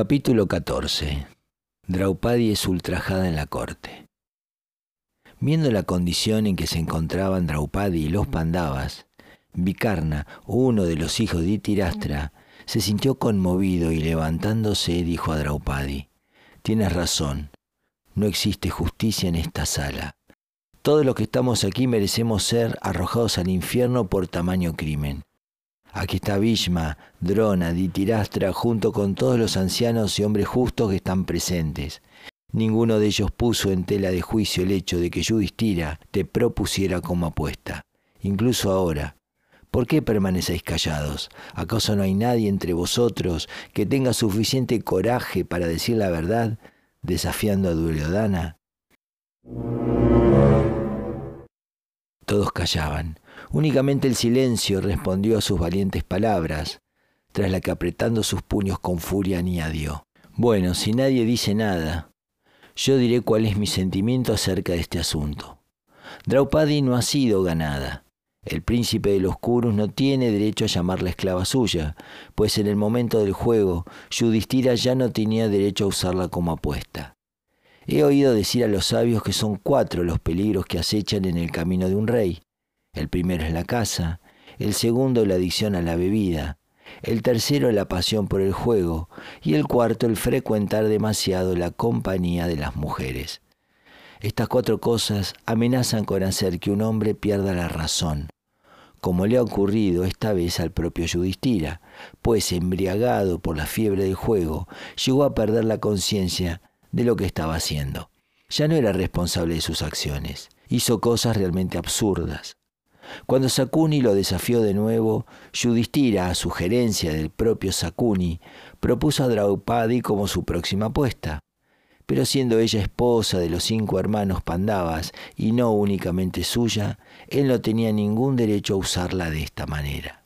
Capítulo 14. Draupadi es ultrajada en la corte. Viendo la condición en que se encontraban Draupadi y los Pandavas, Vikarna, uno de los hijos de Itirastra, se sintió conmovido y levantándose dijo a Draupadi, Tienes razón, no existe justicia en esta sala. Todos los que estamos aquí merecemos ser arrojados al infierno por tamaño crimen. Aquí está Bhishma, Drona, Ditirastra, junto con todos los ancianos y hombres justos que están presentes. Ninguno de ellos puso en tela de juicio el hecho de que Yudhishthira te propusiera como apuesta. Incluso ahora, ¿por qué permanecéis callados? ¿Acaso no hay nadie entre vosotros que tenga suficiente coraje para decir la verdad, desafiando a Duryodhana? Todos callaban. Únicamente el silencio respondió a sus valientes palabras, tras la que apretando sus puños con furia añadió. Bueno, si nadie dice nada, yo diré cuál es mi sentimiento acerca de este asunto. Draupadi no ha sido ganada. El príncipe de los Kurus no tiene derecho a llamarla esclava suya, pues en el momento del juego, Yudhishthira ya no tenía derecho a usarla como apuesta. He oído decir a los sabios que son cuatro los peligros que acechan en el camino de un rey. El primero es la casa, el segundo la adicción a la bebida, el tercero la pasión por el juego y el cuarto el frecuentar demasiado la compañía de las mujeres. Estas cuatro cosas amenazan con hacer que un hombre pierda la razón, como le ha ocurrido esta vez al propio Yudhishthira, pues embriagado por la fiebre del juego, llegó a perder la conciencia de lo que estaba haciendo. Ya no era responsable de sus acciones. Hizo cosas realmente absurdas. Cuando Sakuni lo desafió de nuevo, Yudhishthira, a sugerencia del propio Sakuni, propuso a Draupadi como su próxima apuesta. Pero siendo ella esposa de los cinco hermanos Pandavas y no únicamente suya, él no tenía ningún derecho a usarla de esta manera.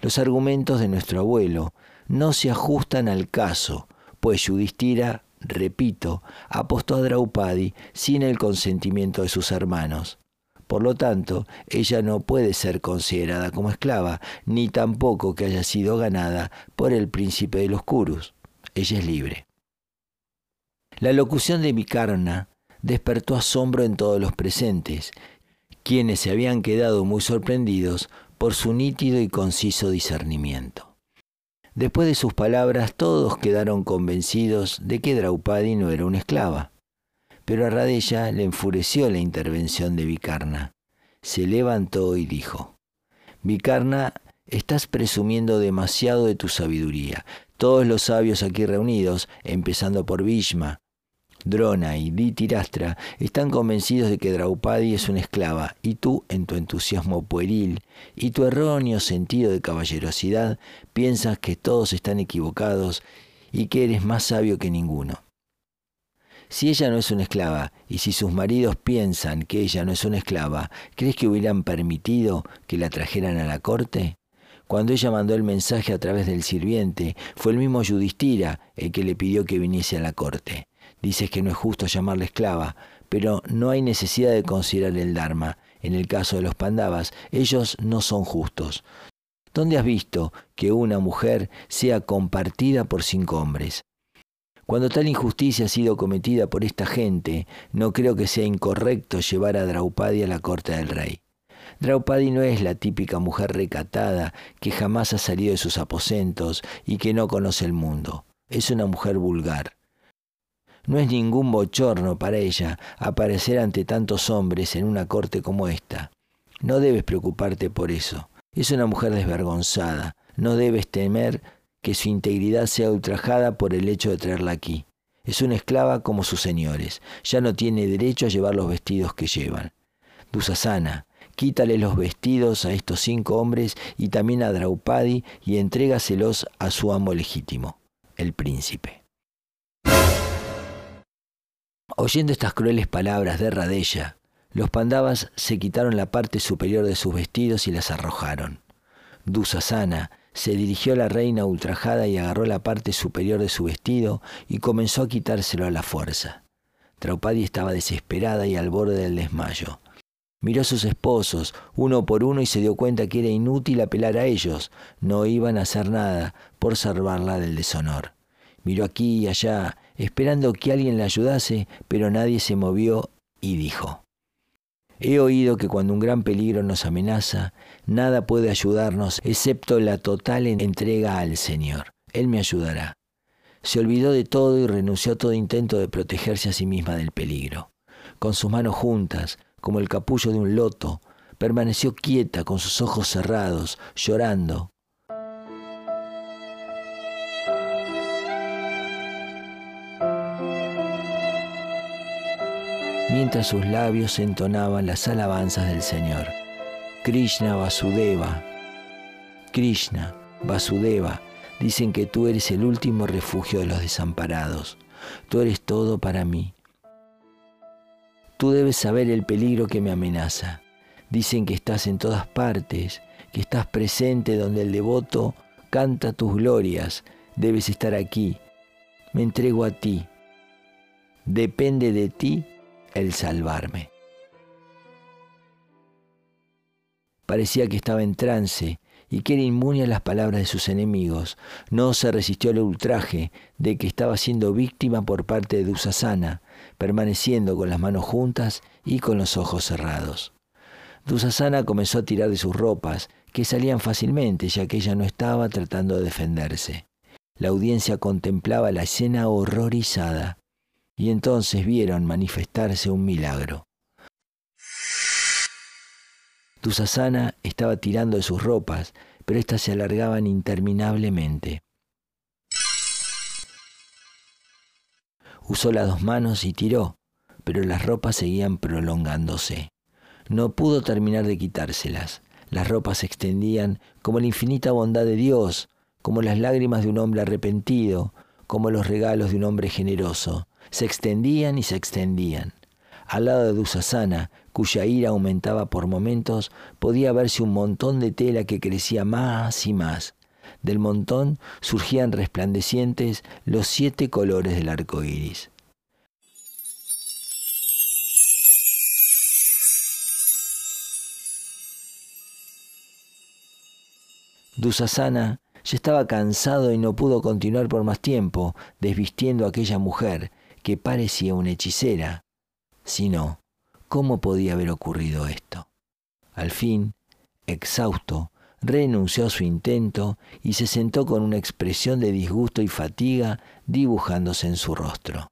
Los argumentos de nuestro abuelo no se ajustan al caso, pues Yudhishthira repito, apostó a Draupadi sin el consentimiento de sus hermanos. Por lo tanto, ella no puede ser considerada como esclava, ni tampoco que haya sido ganada por el príncipe de los Kurus. Ella es libre. La locución de Vikarna despertó asombro en todos los presentes, quienes se habían quedado muy sorprendidos por su nítido y conciso discernimiento. Después de sus palabras todos quedaron convencidos de que Draupadi no era una esclava. Pero a Radella le enfureció la intervención de Vikarna. Se levantó y dijo, Vikarna, estás presumiendo demasiado de tu sabiduría. Todos los sabios aquí reunidos, empezando por Bhishma, Drona y Ditirastra están convencidos de que Draupadi es una esclava y tú, en tu entusiasmo pueril y tu erróneo sentido de caballerosidad, piensas que todos están equivocados y que eres más sabio que ninguno. Si ella no es una esclava y si sus maridos piensan que ella no es una esclava, ¿crees que hubieran permitido que la trajeran a la corte? Cuando ella mandó el mensaje a través del sirviente, fue el mismo Yudhishthira el que le pidió que viniese a la corte. Dices que no es justo llamarla esclava, pero no hay necesidad de considerar el Dharma. En el caso de los Pandavas, ellos no son justos. ¿Dónde has visto que una mujer sea compartida por cinco hombres? Cuando tal injusticia ha sido cometida por esta gente, no creo que sea incorrecto llevar a Draupadi a la corte del rey. Draupadi no es la típica mujer recatada que jamás ha salido de sus aposentos y que no conoce el mundo. Es una mujer vulgar. No es ningún bochorno para ella aparecer ante tantos hombres en una corte como esta. No debes preocuparte por eso. Es una mujer desvergonzada. No debes temer que su integridad sea ultrajada por el hecho de traerla aquí. Es una esclava como sus señores. Ya no tiene derecho a llevar los vestidos que llevan. Dusasana, quítale los vestidos a estos cinco hombres y también a Draupadi y entrégaselos a su amo legítimo, el príncipe. Oyendo estas crueles palabras de Radella, los pandavas se quitaron la parte superior de sus vestidos y las arrojaron. Dusasana se dirigió a la reina ultrajada y agarró la parte superior de su vestido y comenzó a quitárselo a la fuerza. Draupadi estaba desesperada y al borde del desmayo. Miró a sus esposos, uno por uno, y se dio cuenta que era inútil apelar a ellos. No iban a hacer nada por salvarla del deshonor. Miró aquí y allá, esperando que alguien le ayudase, pero nadie se movió y dijo, He oído que cuando un gran peligro nos amenaza, nada puede ayudarnos excepto la total entrega al Señor. Él me ayudará. Se olvidó de todo y renunció a todo intento de protegerse a sí misma del peligro. Con sus manos juntas, como el capullo de un loto, permaneció quieta con sus ojos cerrados, llorando, mientras sus labios entonaban las alabanzas del Señor. Krishna Vasudeva, Krishna Vasudeva, dicen que tú eres el último refugio de los desamparados. Tú eres todo para mí. Tú debes saber el peligro que me amenaza. Dicen que estás en todas partes, que estás presente donde el devoto canta tus glorias. Debes estar aquí. Me entrego a ti. Depende de ti el salvarme. Parecía que estaba en trance y que era inmune a las palabras de sus enemigos. No se resistió al ultraje de que estaba siendo víctima por parte de Dusasana, permaneciendo con las manos juntas y con los ojos cerrados. Dusasana comenzó a tirar de sus ropas, que salían fácilmente ya que ella no estaba tratando de defenderse. La audiencia contemplaba la escena horrorizada y entonces vieron manifestarse un milagro. Dusasana estaba tirando de sus ropas, pero éstas se alargaban interminablemente. Usó las dos manos y tiró, pero las ropas seguían prolongándose. No pudo terminar de quitárselas. Las ropas se extendían como la infinita bondad de Dios, como las lágrimas de un hombre arrepentido, como los regalos de un hombre generoso se extendían y se extendían. Al lado de Dusasana, cuya ira aumentaba por momentos, podía verse un montón de tela que crecía más y más. Del montón surgían resplandecientes los siete colores del arco iris. Dusasana ya estaba cansado y no pudo continuar por más tiempo desvistiendo a aquella mujer que parecía una hechicera. Si no, ¿cómo podía haber ocurrido esto? Al fin, exhausto, renunció a su intento y se sentó con una expresión de disgusto y fatiga dibujándose en su rostro.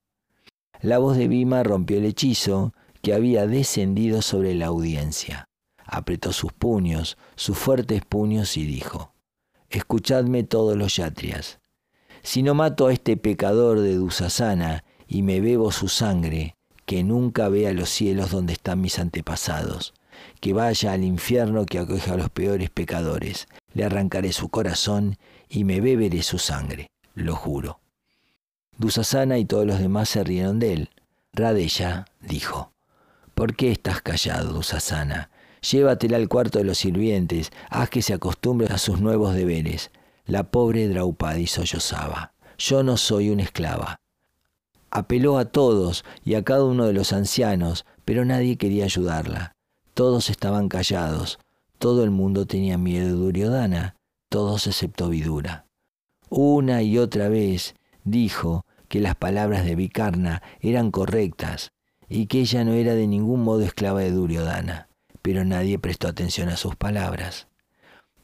La voz de Bima rompió el hechizo que había descendido sobre la audiencia. Apretó sus puños, sus fuertes puños, y dijo, Escuchadme todos los yatrias. Si no mato a este pecador de Dusasana y me bebo su sangre, que nunca vea los cielos donde están mis antepasados, que vaya al infierno que acoge a los peores pecadores, le arrancaré su corazón y me beberé su sangre, lo juro. Dusasana y todos los demás se rieron de él. Radella dijo, ¿Por qué estás callado, Dusasana? Llévatela al cuarto de los sirvientes, haz que se acostumbre a sus nuevos deberes. La pobre Draupadi sollozaba. Yo no soy una esclava, Apeló a todos y a cada uno de los ancianos, pero nadie quería ayudarla. Todos estaban callados, todo el mundo tenía miedo de Duryodhana, todos excepto Vidura. Una y otra vez dijo que las palabras de Vikarna eran correctas y que ella no era de ningún modo esclava de Duryodhana, pero nadie prestó atención a sus palabras.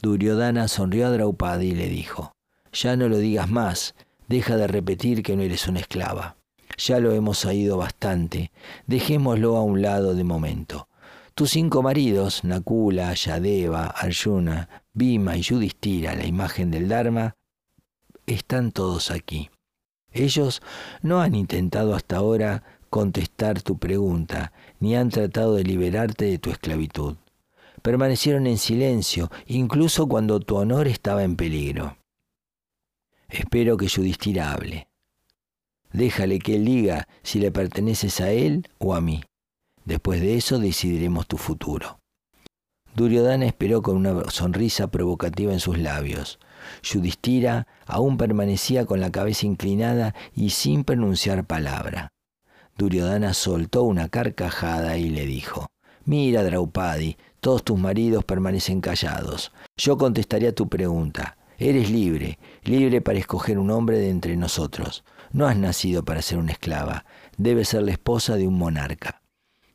Duryodhana sonrió a Draupadi y le dijo, Ya no lo digas más, deja de repetir que no eres una esclava. Ya lo hemos oído bastante. Dejémoslo a un lado de momento. Tus cinco maridos, Nakula, Yadeva, Arjuna, Bhima y Yudhishthira, la imagen del Dharma, están todos aquí. Ellos no han intentado hasta ahora contestar tu pregunta, ni han tratado de liberarte de tu esclavitud. Permanecieron en silencio, incluso cuando tu honor estaba en peligro. Espero que Yudhishthira hable. Déjale que él diga si le perteneces a él o a mí. Después de eso decidiremos tu futuro. Duryodhana esperó con una sonrisa provocativa en sus labios. Yudhishthira aún permanecía con la cabeza inclinada y sin pronunciar palabra. Duryodhana soltó una carcajada y le dijo, Mira, Draupadi, todos tus maridos permanecen callados. Yo contestaré a tu pregunta. Eres libre, libre para escoger un hombre de entre nosotros. No has nacido para ser una esclava, debes ser la esposa de un monarca.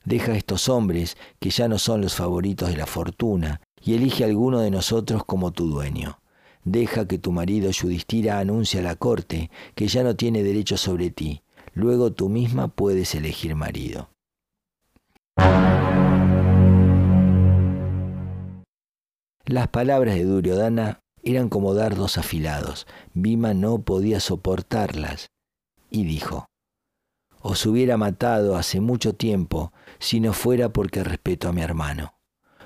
Deja a estos hombres, que ya no son los favoritos de la fortuna, y elige a alguno de nosotros como tu dueño. Deja que tu marido Yudhishthira anuncie a la corte que ya no tiene derecho sobre ti. Luego tú misma puedes elegir marido. Las palabras de Duryodhana eran como dardos afilados. Bhima no podía soportarlas y dijo, Os hubiera matado hace mucho tiempo si no fuera porque respeto a mi hermano.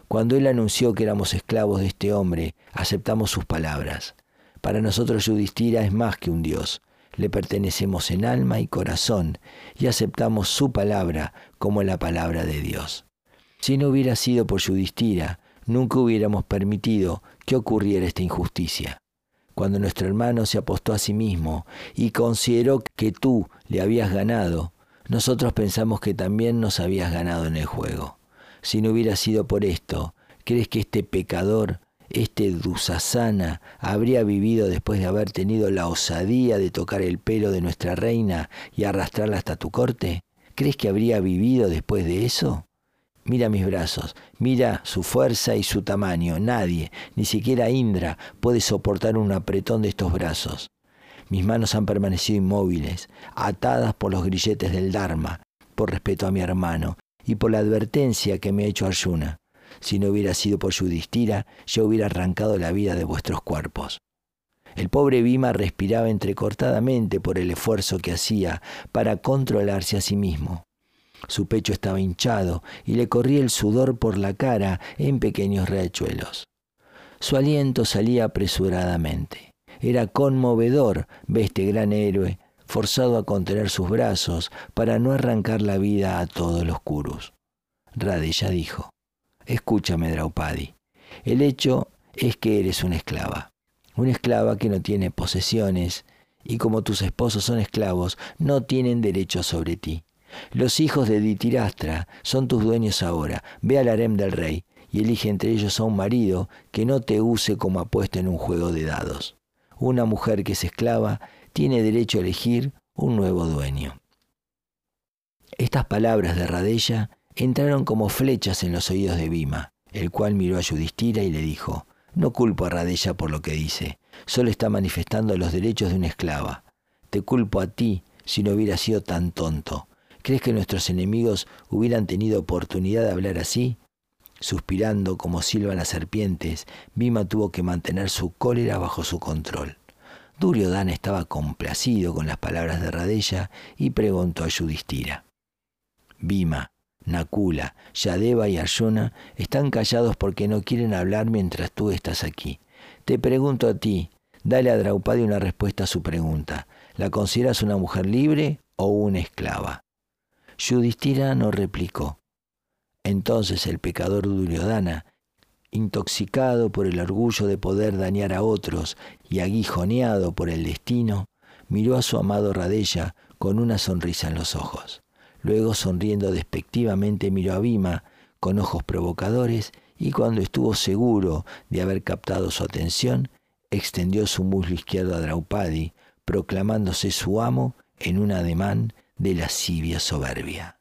Cuando él anunció que éramos esclavos de este hombre, aceptamos sus palabras. Para nosotros Yudhishthira es más que un dios. Le pertenecemos en alma y corazón y aceptamos su palabra como la palabra de Dios. Si no hubiera sido por Yudhishthira, nunca hubiéramos permitido que ocurriera esta injusticia. Cuando nuestro hermano se apostó a sí mismo y consideró que tú le habías ganado, nosotros pensamos que también nos habías ganado en el juego. Si no hubiera sido por esto, ¿crees que este pecador, este Dusasana, habría vivido después de haber tenido la osadía de tocar el pelo de nuestra reina y arrastrarla hasta tu corte? ¿Crees que habría vivido después de eso? Mira mis brazos, mira su fuerza y su tamaño. Nadie, ni siquiera Indra, puede soportar un apretón de estos brazos. Mis manos han permanecido inmóviles, atadas por los grilletes del Dharma, por respeto a mi hermano y por la advertencia que me ha hecho Arjuna. Si no hubiera sido por Yudhishthira, yo hubiera arrancado la vida de vuestros cuerpos. El pobre Bhima respiraba entrecortadamente por el esfuerzo que hacía para controlarse a sí mismo. Su pecho estaba hinchado y le corría el sudor por la cara en pequeños riachuelos. Su aliento salía apresuradamente. Era conmovedor ver este gran héroe forzado a contener sus brazos para no arrancar la vida a todos los Kurus. Radella dijo, Escúchame, Draupadi, el hecho es que eres una esclava, una esclava que no tiene posesiones y como tus esposos son esclavos, no tienen derecho sobre ti. Los hijos de Ditirastra son tus dueños ahora. Ve al harem del rey y elige entre ellos a un marido que no te use como apuesta en un juego de dados. Una mujer que es esclava tiene derecho a elegir un nuevo dueño. Estas palabras de Radella entraron como flechas en los oídos de Bima, el cual miró a Yudhishthira y le dijo, no culpo a Radella por lo que dice, solo está manifestando los derechos de una esclava. Te culpo a ti si no hubiera sido tan tonto. ¿Crees que nuestros enemigos hubieran tenido oportunidad de hablar así? Suspirando como silban las serpientes, Bima tuvo que mantener su cólera bajo su control. Duryodhana estaba complacido con las palabras de Radella y preguntó a Yudhishthira. Bima, Nakula, Yadeva y Arjuna están callados porque no quieren hablar mientras tú estás aquí. Te pregunto a ti, dale a Draupadi una respuesta a su pregunta. ¿La consideras una mujer libre o una esclava? Yudhishthira no replicó. Entonces el pecador Duryodhana, intoxicado por el orgullo de poder dañar a otros y aguijoneado por el destino, miró a su amado Radella con una sonrisa en los ojos. Luego, sonriendo despectivamente, miró a Bhima con ojos provocadores y cuando estuvo seguro de haber captado su atención, extendió su muslo izquierdo a Draupadi, proclamándose su amo en un ademán de lascivia soberbia.